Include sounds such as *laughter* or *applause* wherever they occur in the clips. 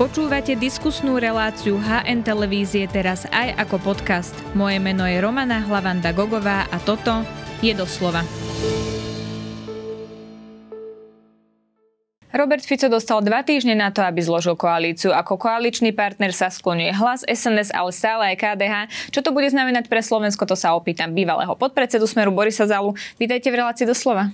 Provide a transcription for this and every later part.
Počúvate diskusnú reláciu HN Televízie teraz aj ako podcast. Moje meno je Romana Hlavanda Gogová a toto je doslova. Robert Fico dostal dva týždne na to, aby zložil koalíciu. Ako koaličný partner sa skloňuje hlas SNS, ale stále aj KDH. Čo to bude znamenať pre Slovensko, to sa opýtam bývalého podpredsedu Smeru Borisa Zalu. Vítajte v relácii doslova.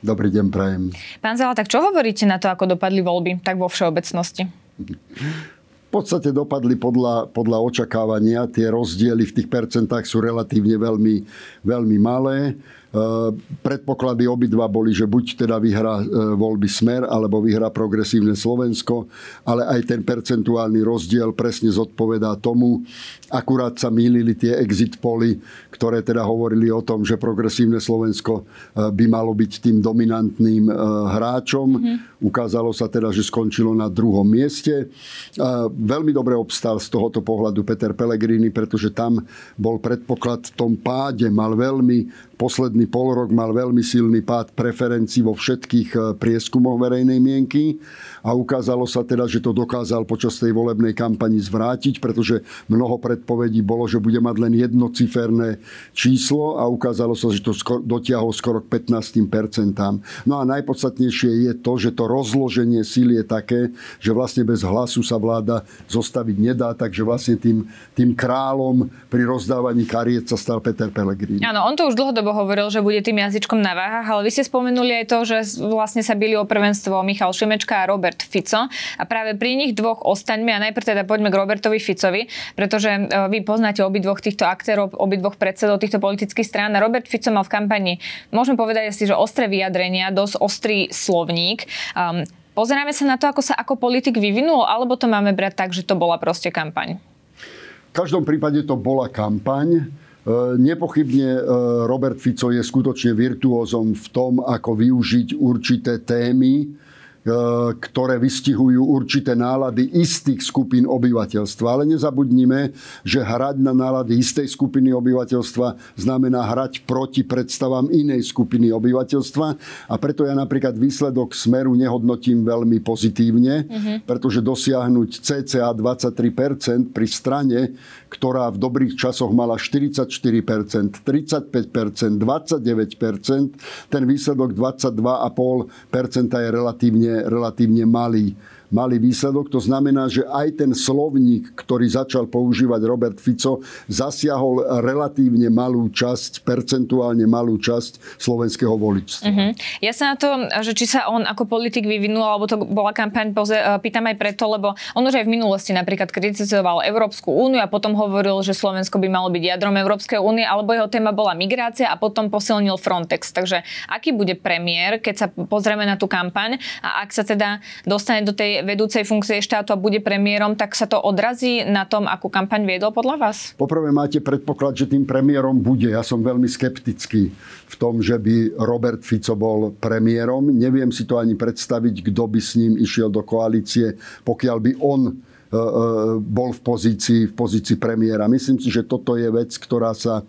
Dobrý deň, prajem. Pán Zala, tak čo hovoríte na to, ako dopadli voľby, tak vo všeobecnosti? V podstate dopadli podľa, podľa očakávania. Tie rozdiely v tých percentách sú relatívne veľmi, veľmi malé. Eh, predpoklady obidva boli, že buď teda vyhrá eh, voľby Smer, alebo vyhrá progresívne Slovensko, ale aj ten percentuálny rozdiel presne zodpovedá tomu. Akurát sa mýlili tie exit poly, ktoré teda hovorili o tom, že progresívne Slovensko eh, by malo byť tým dominantným hráčom. Mm-hmm. Ukázalo sa teda, že skončilo na druhom mieste. Veľmi dobre obstal z tohoto pohľadu Peter Pellegrini, pretože tam bol predpoklad v tom páde, mal veľmi posledný pol rok mal veľmi silný pád preferencií vo všetkých e, prieskumoch verejnej mienky a ukázalo sa teda, že to dokázal počas tej volebnej kampani zvrátiť, pretože mnoho predpovedí bolo, že bude mať len jednociferné číslo a ukázalo sa, že to skoro, dotiahol skoro k 15%. No a najpodstatnejšie je to, že to rozloženie síl je také, že vlastne bez hlasu sa vláda zostaviť nedá, takže vlastne tým, tým králom pri rozdávaní kariet sa stal Peter Pellegrini. Áno, on to už dlhodobo hovoril, že bude tým jazyčkom na váhach, ale vy ste spomenuli aj to, že vlastne sa byli o prvenstvo Michal Šimečka a Robert Fico. A práve pri nich dvoch ostaňme a najprv teda poďme k Robertovi Ficovi, pretože e, vy poznáte obidvoch týchto aktérov, obidvoch predsedov týchto politických strán. A Robert Fico mal v kampani, môžeme povedať asi, že ostré vyjadrenia, dosť ostrý slovník. Um, Pozeráme sa na to, ako sa ako politik vyvinul, alebo to máme brať tak, že to bola proste kampaň? V každom prípade to bola kampaň. E, nepochybne e, Robert Fico je skutočne virtuózom v tom, ako využiť určité témy, ktoré vystihujú určité nálady istých skupín obyvateľstva. Ale nezabudnime, že hrať na nálady istej skupiny obyvateľstva znamená hrať proti predstavám inej skupiny obyvateľstva. A preto ja napríklad výsledok smeru nehodnotím veľmi pozitívne, mm-hmm. pretože dosiahnuť cca 23% pri strane, ktorá v dobrých časoch mala 44%, 35%, 29%, ten výsledok 22,5% je relatívne relatívne malý malý výsledok. To znamená, že aj ten slovník, ktorý začal používať Robert Fico, zasiahol relatívne malú časť, percentuálne malú časť slovenského voličstva. Uh-huh. Ja sa na to, že či sa on ako politik vyvinul, alebo to bola kampaň, eh, pýtam aj preto, lebo on už aj v minulosti napríklad kritizoval Európsku úniu a potom hovoril, že Slovensko by malo byť jadrom Európskej únie, alebo jeho téma bola migrácia a potom posilnil Frontex. Takže aký bude premiér, keď sa pozrieme na tú kampaň a ak sa teda dostane do tej vedúcej funkcie štátu a bude premiérom, tak sa to odrazí na tom, akú kampaň viedol podľa vás? Poprvé máte predpoklad, že tým premiérom bude. Ja som veľmi skeptický v tom, že by Robert Fico bol premiérom. Neviem si to ani predstaviť, kto by s ním išiel do koalície, pokiaľ by on e, e, bol v pozícii, v pozícii premiéra. Myslím si, že toto je vec, ktorá sa e,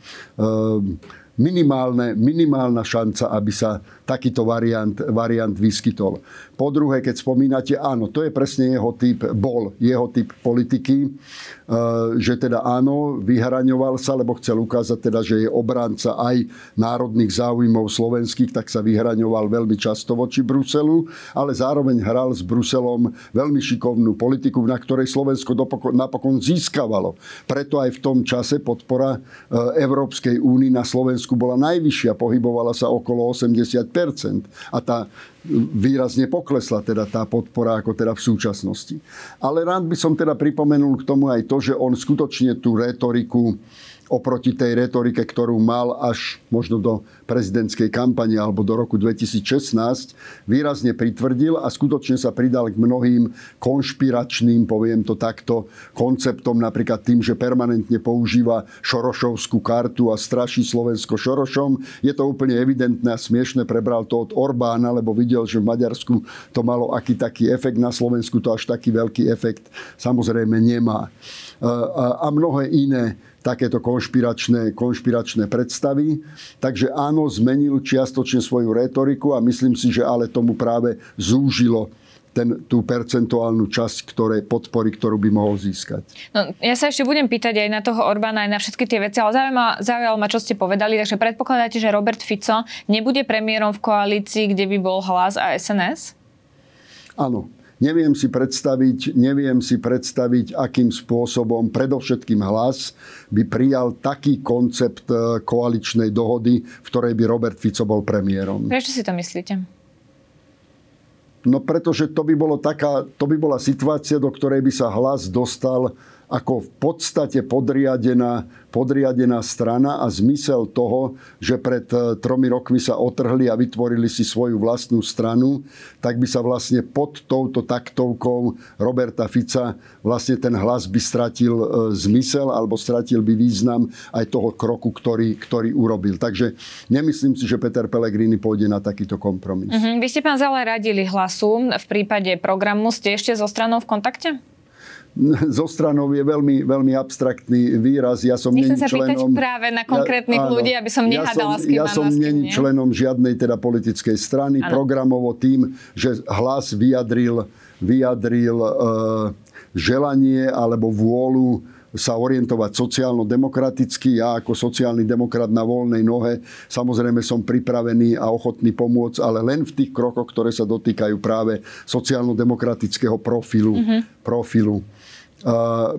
minimálne, minimálna šanca, aby sa takýto variant, variant vyskytol. Po druhé, keď spomínate, áno, to je presne jeho typ, bol jeho typ politiky, e, že teda áno, vyhraňoval sa, lebo chcel ukázať teda, že je obranca aj národných záujmov slovenských, tak sa vyhraňoval veľmi často voči Bruselu, ale zároveň hral s Bruselom veľmi šikovnú politiku, na ktorej Slovensko napokon získavalo. Preto aj v tom čase podpora e, Európskej únii na Slovensku bola najvyššia, pohybovala sa okolo 80 a tá výrazne poklesla teda tá podpora ako teda v súčasnosti. Ale rád by som teda pripomenul k tomu aj to, že on skutočne tú retoriku oproti tej retorike, ktorú mal až možno do prezidentskej kampane alebo do roku 2016, výrazne pritvrdil a skutočne sa pridal k mnohým konšpiračným, poviem to takto, konceptom, napríklad tým, že permanentne používa šorošovskú kartu a straší Slovensko šorošom. Je to úplne evidentné a smiešne, prebral to od Orbána, lebo videl, že v Maďarsku to malo aký taký efekt, na Slovensku to až taký veľký efekt samozrejme nemá. A mnohé iné takéto konšpiračné, konšpiračné predstavy. Takže áno, zmenil čiastočne svoju retoriku a myslím si, že ale tomu práve zúžilo ten, tú percentuálnu časť ktoré, podpory, ktorú by mohol získať. No, ja sa ešte budem pýtať aj na toho Orbána, aj na všetky tie veci, ale zaujímavé zaujalo ma, čo ste povedali, takže predpokladáte, že Robert Fico nebude premiérom v koalícii, kde by bol hlas a SNS? Áno. Neviem si predstaviť, neviem si predstaviť, akým spôsobom predovšetkým hlas by prijal taký koncept e, koaličnej dohody, v ktorej by Robert Fico bol premiérom. Prečo si to myslíte? No pretože to by, bolo taká, to by bola situácia, do ktorej by sa hlas dostal ako v podstate podriadená, podriadená strana a zmysel toho, že pred e, tromi rokmi sa otrhli a vytvorili si svoju vlastnú stranu, tak by sa vlastne pod touto taktovkou Roberta Fica vlastne ten hlas by stratil e, zmysel alebo stratil by význam aj toho kroku, ktorý, ktorý urobil. Takže nemyslím si, že Peter Pellegrini pôjde na takýto kompromis. Uh-huh. Vy ste, pán Zale, radili hlasu v prípade programu. Ste ešte so stranou v kontakte? *laughs* zo stranou je veľmi, veľmi abstraktný výraz. Ja som Nechcem sa členom... práve na konkrétnych ja, áno, ľudí, aby som nehádala ja som, s kým Ja som není členom žiadnej teda politickej strany. Áno. Programovo tým, že hlas vyjadril, vyjadril uh, želanie alebo vôľu sa orientovať sociálno-demokraticky. Ja ako sociálny demokrat na voľnej nohe samozrejme som pripravený a ochotný pomôcť, ale len v tých krokoch, ktoré sa dotýkajú práve sociálno-demokratického profilu. Mm-hmm. profilu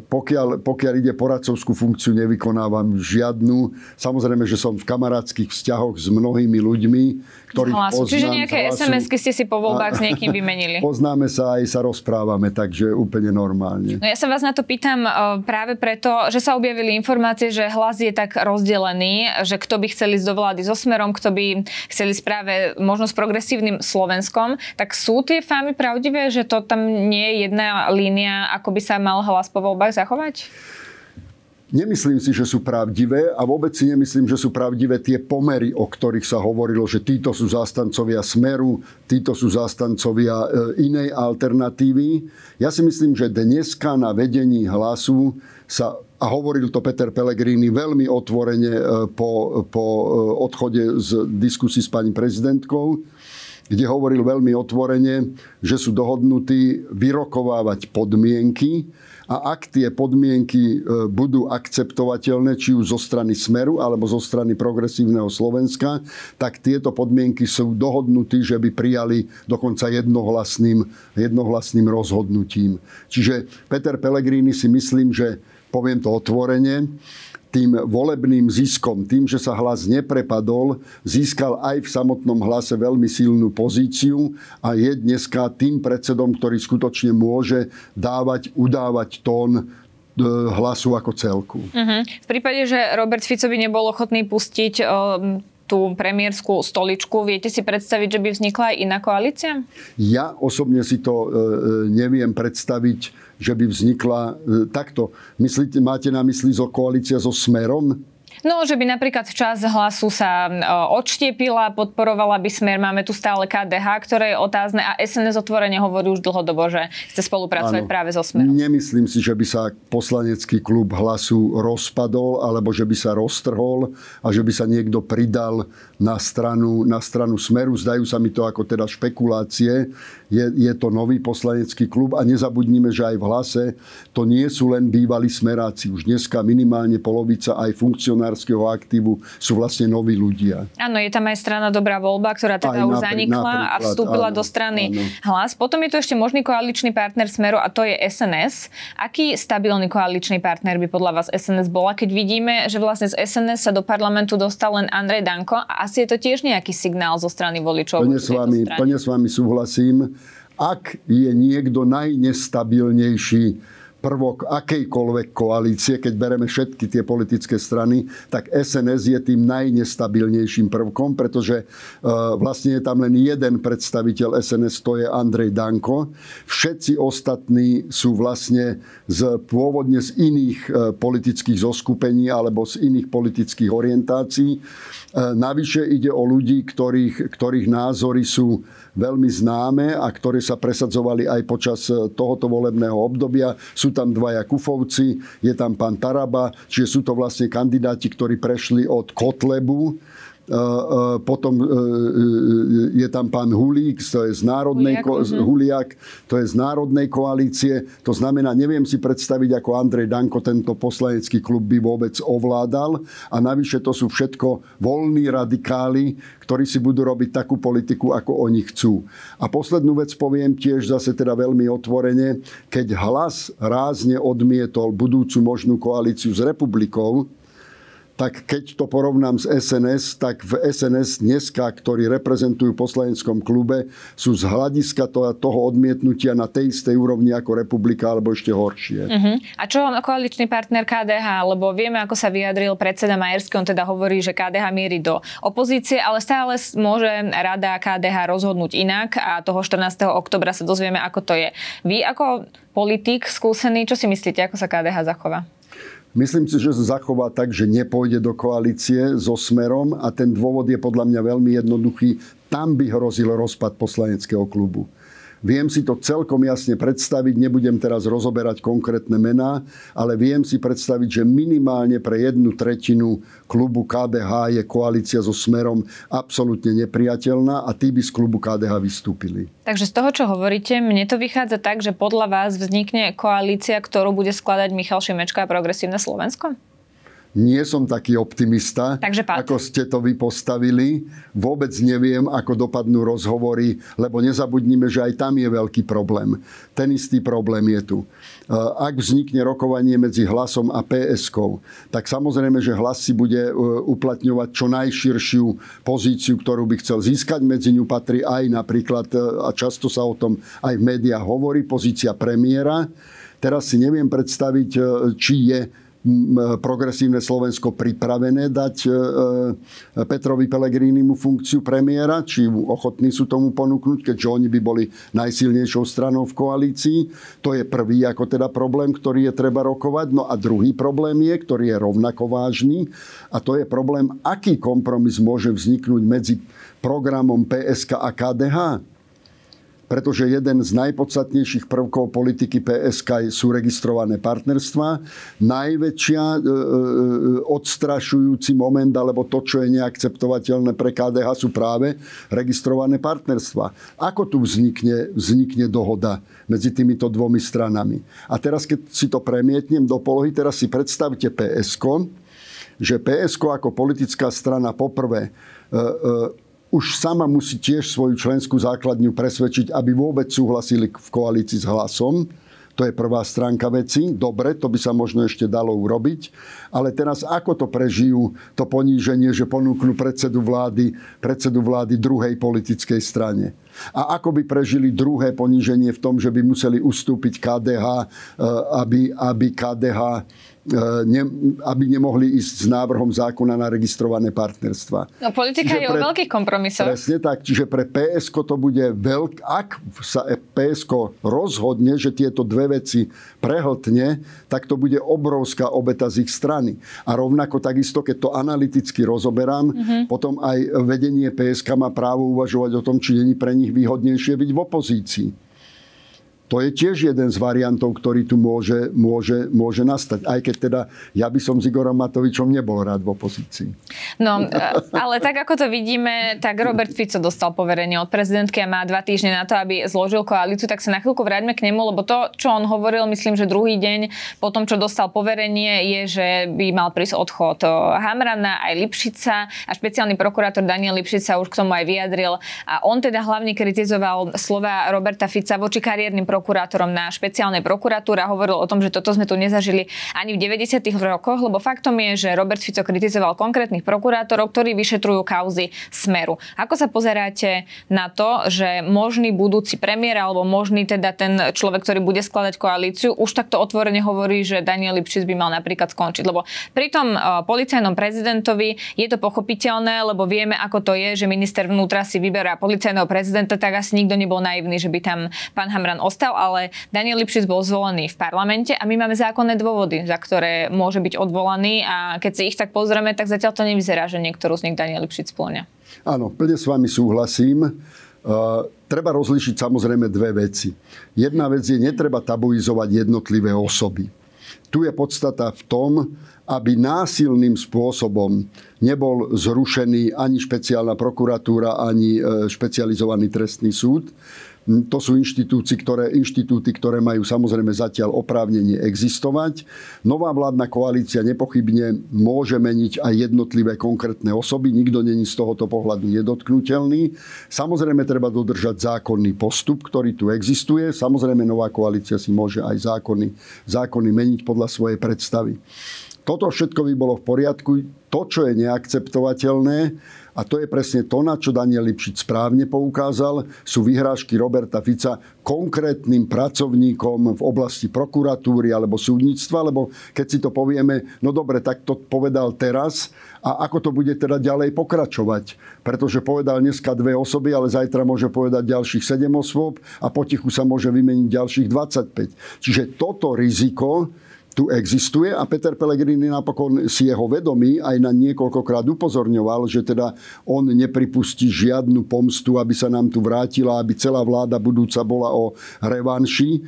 pokiaľ, pokiaľ ide poradcovskú funkciu, nevykonávam žiadnu. Samozrejme, že som v kamarátskych vzťahoch s mnohými ľuďmi, ktorých hlasu. poznám. Čiže nejaké SMS-ky ste si po voľbách s niekým vymenili. *laughs* Poznáme sa aj sa rozprávame, takže úplne normálne. No ja sa vás na to pýtam práve preto, že sa objavili informácie, že hlas je tak rozdelený, že kto by chceli ísť do vlády so Smerom, kto by chceli práve možno s progresívnym Slovenskom, tak sú tie fámy pravdivé, že to tam nie je jedna línia, ako by sa mal hlas po voľbách zachovať? Nemyslím si, že sú pravdivé a vôbec si nemyslím, že sú pravdivé tie pomery, o ktorých sa hovorilo, že títo sú zástancovia Smeru, títo sú zástancovia e, inej alternatívy. Ja si myslím, že dneska na vedení hlasu sa, a hovoril to Peter Pellegrini veľmi otvorene e, po, po e, odchode z diskusí s pani prezidentkou, kde hovoril veľmi otvorene, že sú dohodnutí vyrokovávať podmienky, a ak tie podmienky e, budú akceptovateľné, či už zo strany Smeru alebo zo strany Progresívneho Slovenska, tak tieto podmienky sú dohodnutí, že by prijali dokonca jednohlasným, jednohlasným rozhodnutím. Čiže Peter Pellegrini si myslím, že poviem to otvorene, tým volebným ziskom, tým, že sa hlas neprepadol, získal aj v samotnom hlase veľmi silnú pozíciu a je dneska tým predsedom, ktorý skutočne môže dávať, udávať tón e, hlasu ako celku. Uh-huh. V prípade, že Robert Fico by nebol ochotný pustiť um, tú premiérskú stoličku, viete si predstaviť, že by vznikla aj iná koalícia? Ja osobne si to uh, neviem predstaviť že by vznikla e, takto. Myslíte, máte na mysli zo koalícia so Smerom? No, že by napríklad čas hlasu sa e, odštiepila, podporovala by smer. Máme tu stále KDH, ktoré je otázne a SNS otvorene hovorí už dlhodobo, že chce spolupracovať ano. práve so smerom. Nemyslím si, že by sa poslanecký klub hlasu rozpadol alebo že by sa roztrhol a že by sa niekto pridal na stranu, na stranu smeru. Zdajú sa mi to ako teda špekulácie. Je, je to nový poslanecký klub a nezabudnime, že aj v hlase to nie sú len bývalí smeráci. Už dneska minimálne polovica aj funkcionárskeho aktívu sú vlastne noví ľudia. Áno, je tam aj strana Dobrá voľba, ktorá teda aj už napr- zanikla a vstúpila áno, do strany áno. hlas. Potom je tu ešte možný koaličný partner Smeru a to je SNS. Aký stabilný koaličný partner by podľa vás SNS bola, keď vidíme, že vlastne z SNS sa do parlamentu dostal len Andrej Danko a asi je to tiež nejaký signál zo strany voličov. Plne s vami, plne s vami súhlasím. Ak je niekto najnestabilnejší prvok akejkoľvek koalície, keď bereme všetky tie politické strany, tak SNS je tým najnestabilnejším prvkom, pretože uh, vlastne je tam len jeden predstaviteľ SNS, to je Andrej Danko. Všetci ostatní sú vlastne z, pôvodne z iných uh, politických zoskupení alebo z iných politických orientácií. Uh, navyše ide o ľudí, ktorých, ktorých názory sú veľmi známe a ktoré sa presadzovali aj počas tohoto volebného obdobia. Sú tam dvaja Kufovci, je tam pán Taraba, čiže sú to vlastne kandidáti, ktorí prešli od Kotlebu, potom je tam pán Hulík, to je z národnej, Huliak, ko- mhm. Huliak, to je z národnej koalície. To znamená, neviem si predstaviť, ako Andrej Danko tento poslanecký klub by vôbec ovládal. A navyše to sú všetko voľní radikáli, ktorí si budú robiť takú politiku, ako oni chcú. A poslednú vec poviem tiež zase teda veľmi otvorene. Keď hlas rázne odmietol budúcu možnú koalíciu s republikou, tak keď to porovnám s SNS, tak v SNS dneska, ktorí reprezentujú v poslaneckom klube, sú z hľadiska toho, odmietnutia na tej istej úrovni ako republika, alebo ešte horšie. Uh-huh. A čo koaličný partner KDH? Lebo vieme, ako sa vyjadril predseda Majerský, on teda hovorí, že KDH mierí do opozície, ale stále môže rada KDH rozhodnúť inak a toho 14. oktobra sa dozvieme, ako to je. Vy ako politik skúsený, čo si myslíte, ako sa KDH zachová? Myslím si, že sa zachová tak, že nepôjde do koalície so Smerom a ten dôvod je podľa mňa veľmi jednoduchý. Tam by hrozil rozpad poslaneckého klubu. Viem si to celkom jasne predstaviť, nebudem teraz rozoberať konkrétne mená, ale viem si predstaviť, že minimálne pre jednu tretinu klubu KDH je koalícia so Smerom absolútne nepriateľná a tí by z klubu KDH vystúpili. Takže z toho, čo hovoríte, mne to vychádza tak, že podľa vás vznikne koalícia, ktorú bude skladať Michal Šimečka a Progresívne Slovensko? Nie som taký optimista, Takže ako ste to vy postavili. Vôbec neviem, ako dopadnú rozhovory, lebo nezabudnime, že aj tam je veľký problém. Ten istý problém je tu. E, Ak vznikne rokovanie medzi hlasom a PSK, tak samozrejme, že hlas si bude e, uplatňovať čo najširšiu pozíciu, ktorú by chcel získať. Medzi ňu patrí aj napríklad, e, a často sa o tom aj v médiách hovorí, pozícia premiéra. Teraz si neviem predstaviť, či je progresívne Slovensko pripravené dať e, e, Petrovi Pelegrínimu funkciu premiéra, či ochotní sú tomu ponúknuť, keďže oni by boli najsilnejšou stranou v koalícii. To je prvý ako teda problém, ktorý je treba rokovať. No a druhý problém je, ktorý je rovnako vážny, a to je problém, aký kompromis môže vzniknúť medzi programom PSK a KDH pretože jeden z najpodstatnejších prvkov politiky PSK sú registrované partnerstva. Najväčšia e, e, odstrašujúci moment, alebo to, čo je neakceptovateľné pre KDH, sú práve registrované partnerstva. Ako tu vznikne, vznikne dohoda medzi týmito dvomi stranami? A teraz, keď si to premietnem do polohy, teraz si predstavte PSK, že PSK ako politická strana poprvé e, e, už sama musí tiež svoju členskú základňu presvedčiť, aby vôbec súhlasili v koalícii s hlasom. To je prvá stránka veci. Dobre, to by sa možno ešte dalo urobiť. Ale teraz ako to prežijú, to poníženie, že ponúknú predsedu vlády, predsedu vlády druhej politickej strane? A ako by prežili druhé poníženie v tom, že by museli ustúpiť KDH, e, aby, aby KDH ne, aby nemohli ísť s návrhom zákona na registrované partnerstva. No politika Čiže je o veľkých kompromisoch. Presne tak. Čiže pre PSK to bude veľk... Ak sa PSK rozhodne, že tieto dve veci prehltne, tak to bude obrovská obeta z ich strany. A rovnako takisto, keď to analyticky rozoberám, mm-hmm. potom aj vedenie PSK má právo uvažovať o tom, či není pre nich výhodnejšie byť v opozícii. To je tiež jeden z variantov, ktorý tu môže, môže, môže nastať. Aj keď teda ja by som s Igorom Matovičom nebol rád v opozícii. No, ale tak ako to vidíme, tak Robert Fico dostal poverenie od prezidentky a má dva týždne na to, aby zložil koalíciu, tak sa na chvíľku vráťme k nemu, lebo to, čo on hovoril, myslím, že druhý deň po tom, čo dostal poverenie, je, že by mal prísť odchod Hamrana, aj Lipšica a špeciálny prokurátor Daniel Lipšica už k tomu aj vyjadril. A on teda hlavne kritizoval slova Roberta Fica voči kariérnym prokurátorom prokurátorom na špeciálnej prokuratúre a hovoril o tom, že toto sme tu nezažili ani v 90. rokoch, lebo faktom je, že Robert Fico kritizoval konkrétnych prokurátorov, ktorí vyšetrujú kauzy Smeru. Ako sa pozeráte na to, že možný budúci premiér alebo možný teda ten človek, ktorý bude skladať koalíciu, už takto otvorene hovorí, že Daniel Lipšic by mal napríklad skončiť. Lebo pri tom uh, policajnom prezidentovi je to pochopiteľné, lebo vieme, ako to je, že minister vnútra si vyberá policajného prezidenta, tak asi nikto nebol naivný, že by tam pán Hamran ostal povedal, ale Daniel Lipšic bol zvolený v parlamente a my máme zákonné dôvody, za ktoré môže byť odvolaný a keď si ich tak pozrieme, tak zatiaľ to nevyzerá, že niektorú z nich Daniel Lipšic splňa. Áno, plne s vami súhlasím. Uh, treba rozlišiť samozrejme dve veci. Jedna vec je, netreba tabuizovať jednotlivé osoby. Tu je podstata v tom, aby násilným spôsobom nebol zrušený ani špeciálna prokuratúra, ani e, špecializovaný trestný súd. To sú inštitúty ktoré, inštitúty, ktoré majú samozrejme zatiaľ oprávnenie existovať. Nová vládna koalícia nepochybne môže meniť aj jednotlivé konkrétne osoby. Nikto není z tohoto pohľadu nedotknutelný. Samozrejme treba dodržať zákonný postup, ktorý tu existuje. Samozrejme nová koalícia si môže aj zákony, zákony meniť podľa svojej predstavy. Toto všetko by bolo v poriadku. To, čo je neakceptovateľné, a to je presne to, na čo Daniel Lipšic správne poukázal, sú vyhrážky Roberta Fica konkrétnym pracovníkom v oblasti prokuratúry alebo súdnictva, lebo keď si to povieme, no dobre, tak to povedal teraz a ako to bude teda ďalej pokračovať. Pretože povedal dneska dve osoby, ale zajtra môže povedať ďalších 7 osôb a potichu sa môže vymeniť ďalších 25. Čiže toto riziko tu existuje a Peter Pellegrini napokon si jeho vedomí aj na niekoľkokrát upozorňoval, že teda on nepripustí žiadnu pomstu, aby sa nám tu vrátila, aby celá vláda budúca bola o revanši.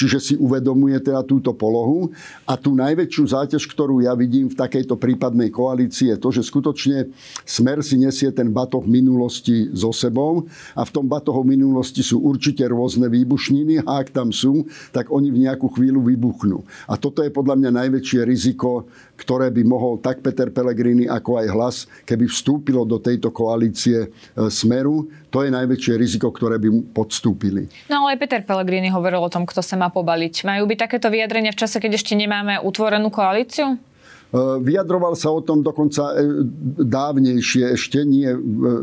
Čiže si uvedomuje teda túto polohu. A tú najväčšiu záťaž, ktorú ja vidím v takejto prípadnej koalícii, je to, že skutočne Smer si nesie ten batoh minulosti so sebou a v tom batohu minulosti sú určite rôzne výbušniny a ak tam sú, tak oni v nejakú chvíľu vybuchnú. A toto je podľa mňa najväčšie riziko, ktoré by mohol tak Peter Pellegrini ako aj hlas, keby vstúpilo do tejto koalície e, Smeru, to je najväčšie riziko, ktoré by podstúpili. No ale aj Peter Pellegrini hovoril o tom, kto sa má pobaliť. Majú byť takéto vyjadrenia v čase, keď ešte nemáme utvorenú koalíciu? E, vyjadroval sa o tom dokonca e, dávnejšie ešte, nie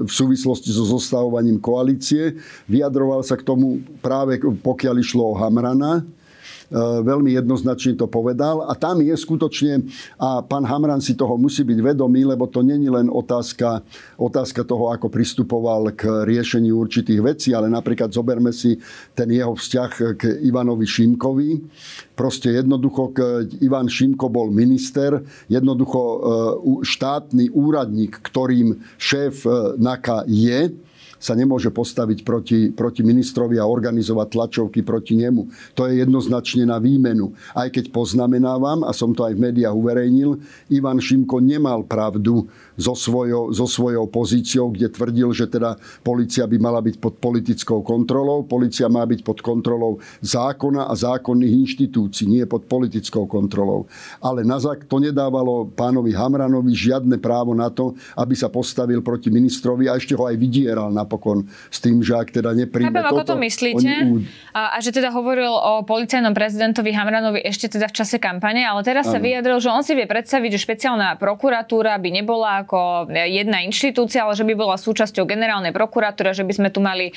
v súvislosti so zostavovaním koalície. Vyjadroval sa k tomu práve pokiaľ išlo o Hamrana, veľmi jednoznačne to povedal. A tam je skutočne, a pán Hamran si toho musí byť vedomý, lebo to není len otázka, otázka toho, ako pristupoval k riešeniu určitých vecí, ale napríklad zoberme si ten jeho vzťah k Ivanovi Šimkovi. Proste jednoducho, Ivan Šimko bol minister, jednoducho e, štátny úradník, ktorým šéf e, NAKA je, sa nemôže postaviť proti, proti ministrovi a organizovať tlačovky proti nemu. To je jednoznačne na výmenu. Aj keď poznamenávam, a som to aj v médiách uverejnil, Ivan Šimko nemal pravdu so svojou, so svojou pozíciou, kde tvrdil, že teda policia by mala byť pod politickou kontrolou. Policia má byť pod kontrolou zákona a zákonných inštitúcií, nie pod politickou kontrolou. Ale na zák- to nedávalo pánovi Hamranovi žiadne právo na to, aby sa postavil proti ministrovi a ešte ho aj vydieral napokon s tým, že ak teda nepríjme Chápem, toto, ako to myslíte. Oni... A, a že teda hovoril o policajnom prezidentovi Hamranovi ešte teda v čase kampane, ale teraz ano. sa vyjadril, že on si vie predstaviť, že špeciálna prokuratúra by nebola ako jedna inštitúcia, ale že by bola súčasťou generálnej prokuratúry, že by sme tu mali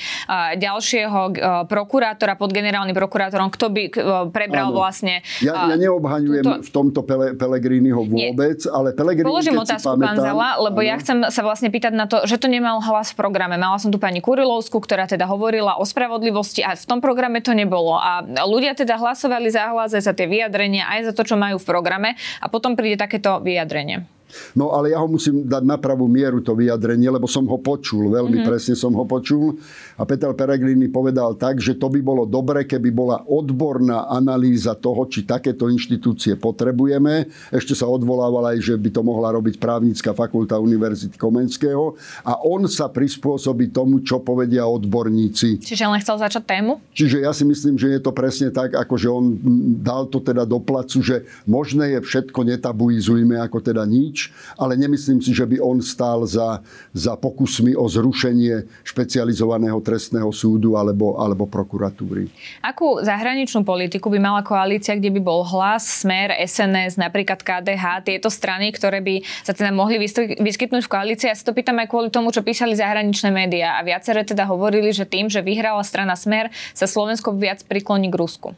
ďalšieho prokurátora pod generálnym prokurátorom, kto by prebral ano. vlastne... Ja, ja neobhaňujem túto... v tomto Pele, Pelegriniho vôbec, Nie. ale Pelegrini, Položím otázku, pamätám, pán Zala, lebo ano. ja chcem sa vlastne pýtať na to, že to nemal hlas v programe. Mala som tu pani Kurilovskú, ktorá teda hovorila o spravodlivosti a v tom programe to nebolo. A ľudia teda hlasovali za hlas za tie vyjadrenia, aj za to, čo majú v programe a potom príde takéto vyjadrenie. No ale ja ho musím dať na pravú mieru to vyjadrenie, lebo som ho počul, veľmi mm-hmm. presne som ho počul. A Peter Peregrini povedal tak, že to by bolo dobre, keby bola odborná analýza toho, či takéto inštitúcie potrebujeme. Ešte sa odvolával aj, že by to mohla robiť právnická fakulta Univerzity Komenského. A on sa prispôsobí tomu, čo povedia odborníci. Čiže on chcel začať tému? Čiže ja si myslím, že je to presne tak, ako že on dal to teda do placu, že možné je všetko, netabuizujme ako teda nič ale nemyslím si, že by on stál za, za pokusmi o zrušenie špecializovaného trestného súdu alebo, alebo prokuratúry. Akú zahraničnú politiku by mala koalícia, kde by bol hlas, smer, SNS, napríklad KDH, tieto strany, ktoré by sa teda mohli vyskytnúť v koalícii? Ja si to pýtam aj kvôli tomu, čo písali zahraničné médiá a viaceré teda hovorili, že tým, že vyhrala strana Smer, sa Slovensko viac prikloní k Rusku.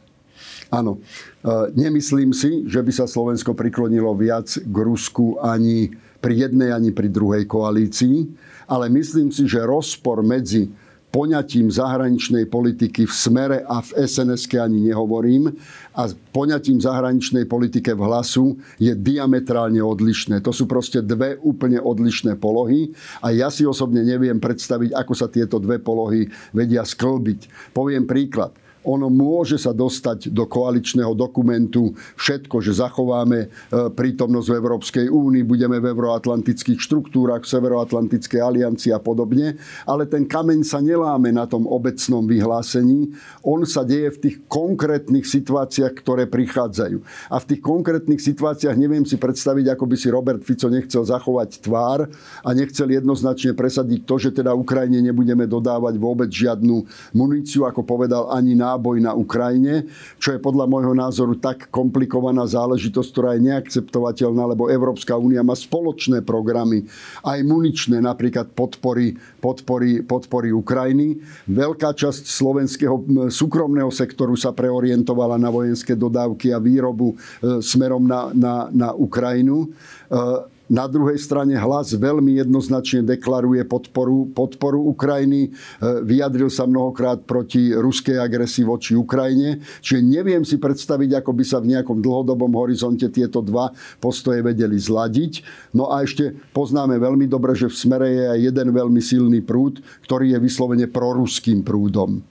Áno. E, nemyslím si, že by sa Slovensko priklonilo viac k Rusku ani pri jednej, ani pri druhej koalícii, ale myslím si, že rozpor medzi poňatím zahraničnej politiky v smere a v sns ani nehovorím a poňatím zahraničnej politike v hlasu je diametrálne odlišné. To sú proste dve úplne odlišné polohy a ja si osobne neviem predstaviť, ako sa tieto dve polohy vedia sklbiť. Poviem príklad. Ono môže sa dostať do koaličného dokumentu všetko, že zachováme e, prítomnosť v Európskej únii, budeme v euroatlantických štruktúrach, v Severoatlantickej aliancii a podobne, ale ten kameň sa neláme na tom obecnom vyhlásení, on sa deje v tých konkrétnych situáciách, ktoré prichádzajú. A v tých konkrétnych situáciách neviem si predstaviť, ako by si Robert Fico nechcel zachovať tvár a nechcel jednoznačne presadiť to, že teda Ukrajine nebudeme dodávať vôbec žiadnu muníciu, ako povedal ani na náboj na Ukrajine, čo je podľa môjho názoru tak komplikovaná záležitosť, ktorá je neakceptovateľná, lebo Európska únia má spoločné programy, aj muničné, napríklad podpory, podpory, podpory Ukrajiny. Veľká časť slovenského súkromného sektoru sa preorientovala na vojenské dodávky a výrobu e, smerom na, na, na Ukrajinu. Na druhej strane hlas veľmi jednoznačne deklaruje podporu, podporu Ukrajiny. E, vyjadril sa mnohokrát proti ruskej agresii voči Ukrajine. Čiže neviem si predstaviť, ako by sa v nejakom dlhodobom horizonte tieto dva postoje vedeli zladiť. No a ešte poznáme veľmi dobre, že v smere je aj jeden veľmi silný prúd, ktorý je vyslovene proruským prúdom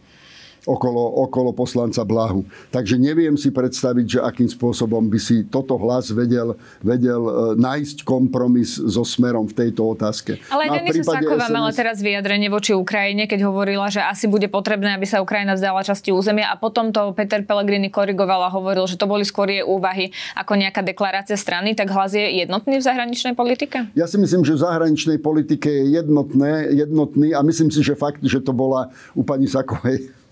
okolo, okolo poslanca Blahu. Takže neviem si predstaviť, že akým spôsobom by si toto hlas vedel, vedel e, nájsť kompromis so smerom v tejto otázke. Ale no Denisa Sáková SNS... mala teraz vyjadrenie voči Ukrajine, keď hovorila, že asi bude potrebné, aby sa Ukrajina vzdala časti územia a potom to Peter Pellegrini korigoval a hovoril, že to boli skôr jej úvahy ako nejaká deklarácia strany, tak hlas je jednotný v zahraničnej politike? Ja si myslím, že v zahraničnej politike je jednotné, jednotný a myslím si, že fakt, že to bola u pani Sakovej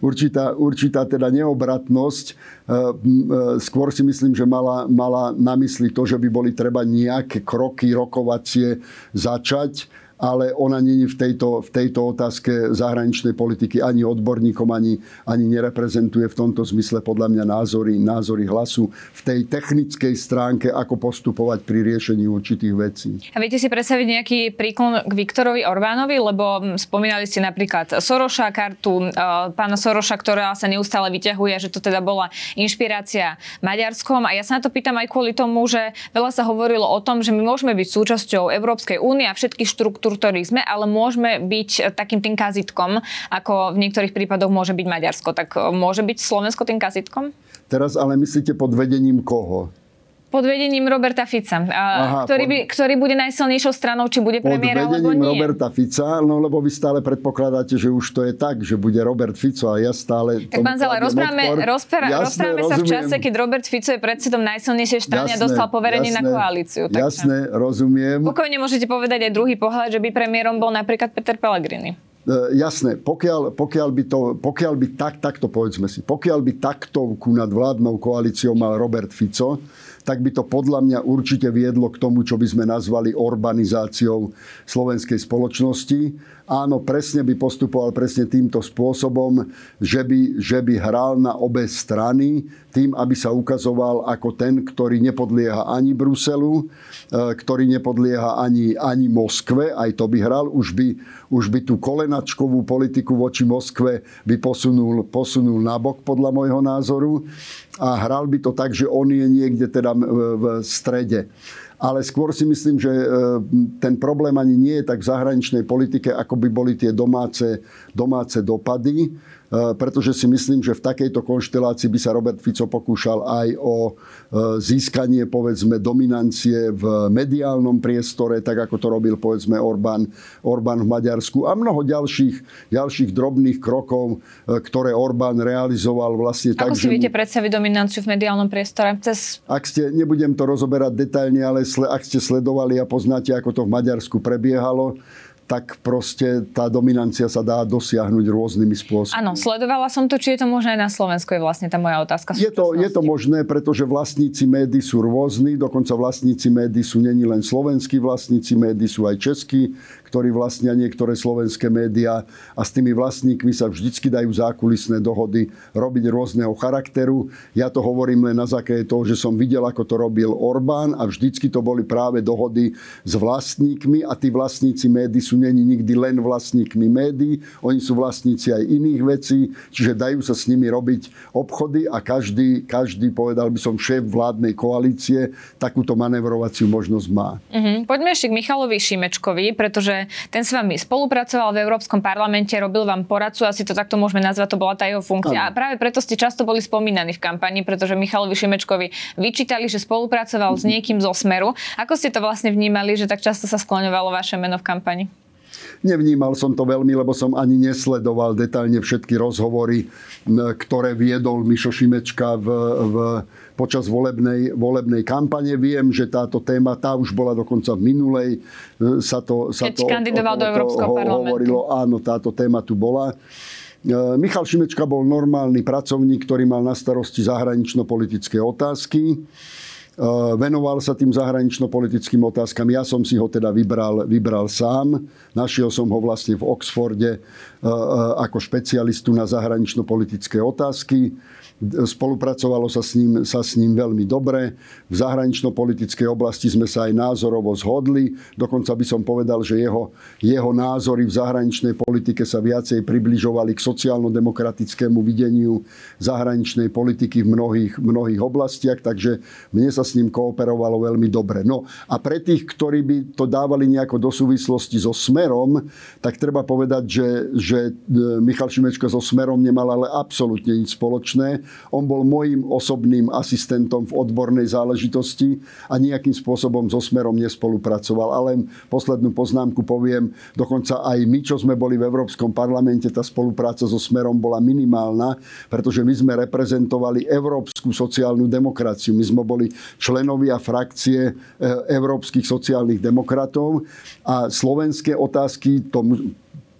určitá, určitá teda neobratnosť. E, e, skôr si myslím, že mala, mala na mysli to, že by boli treba nejaké kroky rokovacie začať ale ona není v tejto, v tejto otázke zahraničnej politiky ani odborníkom, ani, ani nereprezentuje v tomto zmysle podľa mňa názory, názory hlasu v tej technickej stránke, ako postupovať pri riešení určitých vecí. A viete si predstaviť nejaký príklon k Viktorovi Orbánovi, lebo spomínali ste napríklad Soroša, kartu e, pána Soroša, ktorá sa neustále vyťahuje, že to teda bola inšpirácia Maďarskom. A ja sa na to pýtam aj kvôli tomu, že veľa sa hovorilo o tom, že my môžeme byť súčasťou Európskej únie a všetkých štruktúr sme, ale môžeme byť takým tým kazitkom, ako v niektorých prípadoch môže byť Maďarsko. Tak e, môže byť Slovensko tým kazitkom? Teraz ale myslíte pod vedením koho? Pod vedením Roberta Fica, Aha, ktorý, by, ktorý bude najsilnejšou stranou, či bude premiér alebo nie. Roberta Fica, no lebo vy stále predpokladáte, že už to je tak, že bude Robert Fico a ja stále... Tak pán Zala, rozprávame, rozpráva, jasné, rozprávame sa v čase, keď Robert Fico je predsedom najsilnejšej strany a dostal poverenie jasné, na koalíciu. Takže. Jasné, rozumiem. Pokojne môžete povedať aj druhý pohľad, že by premiérom bol napríklad Peter Pellegrini. Uh, jasné, pokiaľ, pokiaľ, by to, pokiaľ by tak, takto povedzme si, pokiaľ by taktovku nad vládnou koalíciou mal Robert Fico, tak by to podľa mňa určite viedlo k tomu, čo by sme nazvali urbanizáciou slovenskej spoločnosti. Áno, presne by postupoval presne týmto spôsobom, že by, že by hral na obe strany, tým, aby sa ukazoval ako ten, ktorý nepodlieha ani Bruselu, e, ktorý nepodlieha ani, ani Moskve, aj to by hral, už by, už by tú kolenačkovú politiku voči Moskve by posunul, posunul nabok, podľa môjho názoru. A hral by to tak, že on je niekde teda v strede. Ale skôr si myslím, že e, ten problém ani nie je tak v zahraničnej politike, ako by boli tie domáce, domáce dopady. Eh, pretože si myslím, že v takejto konštelácii by sa Robert Fico pokúšal aj o eh, získanie povedzme dominancie v mediálnom priestore, tak ako to robil povedzme Orbán, Orbán v Maďarsku a mnoho ďalších, ďalších drobných krokov, eh, ktoré Orbán realizoval vlastne ako tak, si viete mu... predstaviť dominanciu v mediálnom priestore? Cez... Ak ste, nebudem to rozoberať detailne, ale ak ste sledovali a poznáte, ako to v Maďarsku prebiehalo, tak proste tá dominancia sa dá dosiahnuť rôznymi spôsobmi. Áno, sledovala som to, či je to možné aj na Slovensku, je vlastne tá moja otázka. Je to, je to možné, pretože vlastníci médií sú rôzni, dokonca vlastníci médií sú není len slovenskí vlastníci médií, sú aj českí, ktorí vlastnia niektoré slovenské médiá a s tými vlastníkmi sa vždycky dajú zákulisné dohody robiť rôzneho charakteru. Ja to hovorím len na základe toho, že som videl, ako to robil Orbán a vždycky to boli práve dohody s vlastníkmi a tí vlastníci médií sú sú není nikdy len vlastníkmi médií, oni sú vlastníci aj iných vecí, čiže dajú sa s nimi robiť obchody a každý, každý povedal by som, šéf vládnej koalície takúto manevrovaciu možnosť má. Uh-huh. Poďme ešte k Michalovi Šimečkovi, pretože ten s vami spolupracoval v Európskom parlamente, robil vám poradcu, asi to takto môžeme nazvať, to bola tá jeho funkcia. Ano. A práve preto ste často boli spomínaní v kampani, pretože Michalovi Šimečkovi vyčítali, že spolupracoval s niekým zo Smeru. Ako ste to vlastne vnímali, že tak často sa skloňovalo vaše meno v kampani? Nevnímal som to veľmi, lebo som ani nesledoval detailne všetky rozhovory, ktoré viedol Mišo Šimečka v, v, počas volebnej, volebnej kampane. Viem, že táto téma, tá už bola dokonca v minulej, e, sa to, sa Keď to, kandidoval o, do Európskeho parlamentu. Hovorilo, áno, táto téma tu bola. E, Michal Šimečka bol normálny pracovník, ktorý mal na starosti zahranično-politické otázky. Eh, venoval sa tým zahranično-politickým otázkam. Ja som si ho teda vybral, vybral sám. Našiel som ho vlastne v Oxforde ako špecialistu na zahranično-politické otázky. Spolupracovalo sa s, ním, sa s ním veľmi dobre. V zahranično-politickej oblasti sme sa aj názorovo zhodli. Dokonca by som povedal, že jeho, jeho názory v zahraničnej politike sa viacej približovali k sociálno-demokratickému videniu zahraničnej politiky v mnohých, mnohých oblastiach, takže mne sa s ním kooperovalo veľmi dobre. No a pre tých, ktorí by to dávali nejako do súvislosti so Smerom, tak treba povedať, že, že e, Michal Šimečka so Smerom nemal ale absolútne nič spoločné on bol môjim osobným asistentom v odbornej záležitosti a nejakým spôsobom so Smerom nespolupracoval. Ale poslednú poznámku poviem, dokonca aj my, čo sme boli v Európskom parlamente, tá spolupráca so Smerom bola minimálna, pretože my sme reprezentovali európsku sociálnu demokraciu. My sme boli členovia frakcie e, európskych sociálnych demokratov a slovenské otázky, to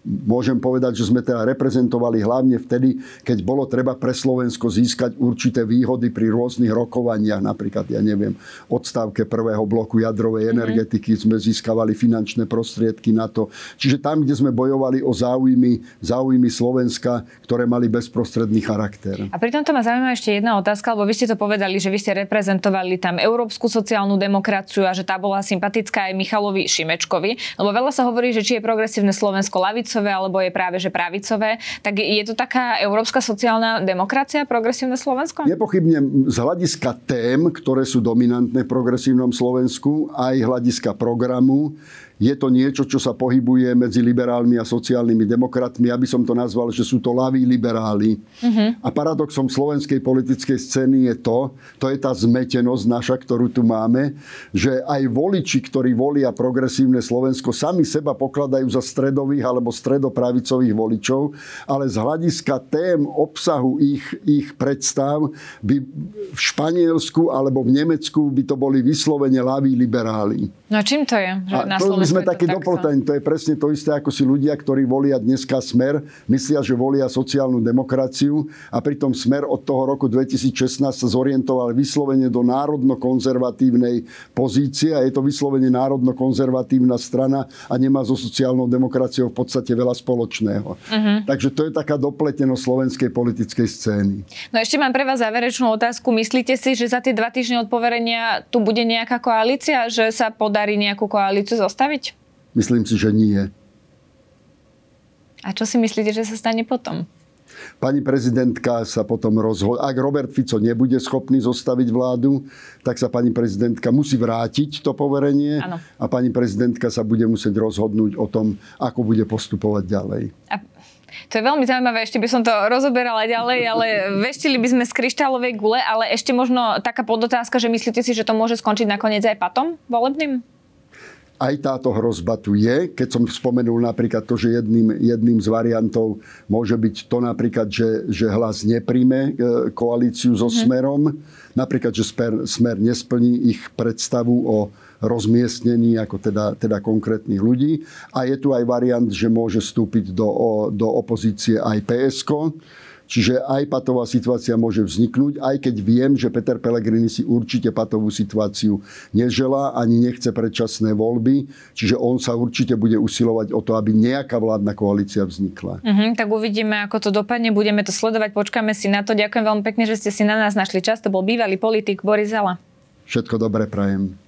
môžem povedať, že sme teda reprezentovali hlavne vtedy, keď bolo treba pre Slovensko získať určité výhody pri rôznych rokovaniach, napríklad, ja neviem, odstávke prvého bloku jadrovej mm-hmm. energetiky sme získavali finančné prostriedky na to. Čiže tam, kde sme bojovali o záujmy, záujmy Slovenska, ktoré mali bezprostredný charakter. A pri tomto ma zaujíma ešte jedna otázka, lebo vy ste to povedali, že vy ste reprezentovali tam európsku sociálnu demokraciu a že tá bola sympatická aj Michalovi Šimečkovi, lebo veľa sa hovorí, že či je progresívne Slovensko lavico ľavicové alebo je práve že pravicové, tak je to taká európska sociálna demokracia, progresívne Slovensko? Nepochybne z hľadiska tém, ktoré sú dominantné v progresívnom Slovensku, aj hľadiska programu, je to niečo, čo sa pohybuje medzi liberálmi a sociálnymi demokratmi. Ja by som to nazval, že sú to laví liberáli. Uh-huh. A paradoxom slovenskej politickej scény je to, to je tá zmetenosť naša, ktorú tu máme, že aj voliči, ktorí volia progresívne Slovensko, sami seba pokladajú za stredových alebo stredopravicových voličov, ale z hľadiska tém, obsahu ich, ich predstav by v Španielsku alebo v Nemecku by to boli vyslovene laví liberáli. No čím to je? Že na to sme takí dopltaní. To je presne to isté, ako si ľudia, ktorí volia dneska smer, myslia, že volia sociálnu demokraciu a pritom smer od toho roku 2016 sa zorientoval vyslovene do národno-konzervatívnej pozície a je to vyslovene národno-konzervatívna strana a nemá so sociálnou demokraciou v podstate veľa spoločného. Uh-huh. Takže to je taká dopletenosť slovenskej politickej scény. No ešte mám pre vás záverečnú otázku. Myslíte si, že za tie dva týždne od poverenia tu bude nejaká koalícia, že sa podarí nejakú koalíciu zostaviť? Myslím si, že nie. A čo si myslíte, že sa stane potom? Pani prezidentka sa potom rozhodla. Ak Robert Fico nebude schopný zostaviť vládu, tak sa pani prezidentka musí vrátiť to poverenie ano. a pani prezidentka sa bude musieť rozhodnúť o tom, ako bude postupovať ďalej. A to je veľmi zaujímavé, ešte by som to rozoberala ďalej, ale veštili by sme z kryštálovej gule, ale ešte možno taká podotázka, že myslíte si, že to môže skončiť nakoniec aj patom volebným? Aj táto hrozba tu je. Keď som spomenul napríklad to, že jedným, jedným z variantov môže byť to napríklad, že, že hlas nepríjme e, koalíciu so mm-hmm. Smerom, napríklad, že Smer, Smer nesplní ich predstavu o rozmiestnení ako teda, teda konkrétnych ľudí. A je tu aj variant, že môže vstúpiť do, do opozície aj PSK Čiže aj patová situácia môže vzniknúť, aj keď viem, že Peter Pellegrini si určite patovú situáciu neželá ani nechce predčasné voľby, čiže on sa určite bude usilovať o to, aby nejaká vládna koalícia vznikla. Uh-huh, tak uvidíme, ako to dopadne, budeme to sledovať, počkáme si na to. Ďakujem veľmi pekne, že ste si na nás našli čas. To bol bývalý politik Boris Zala. Všetko dobré prajem.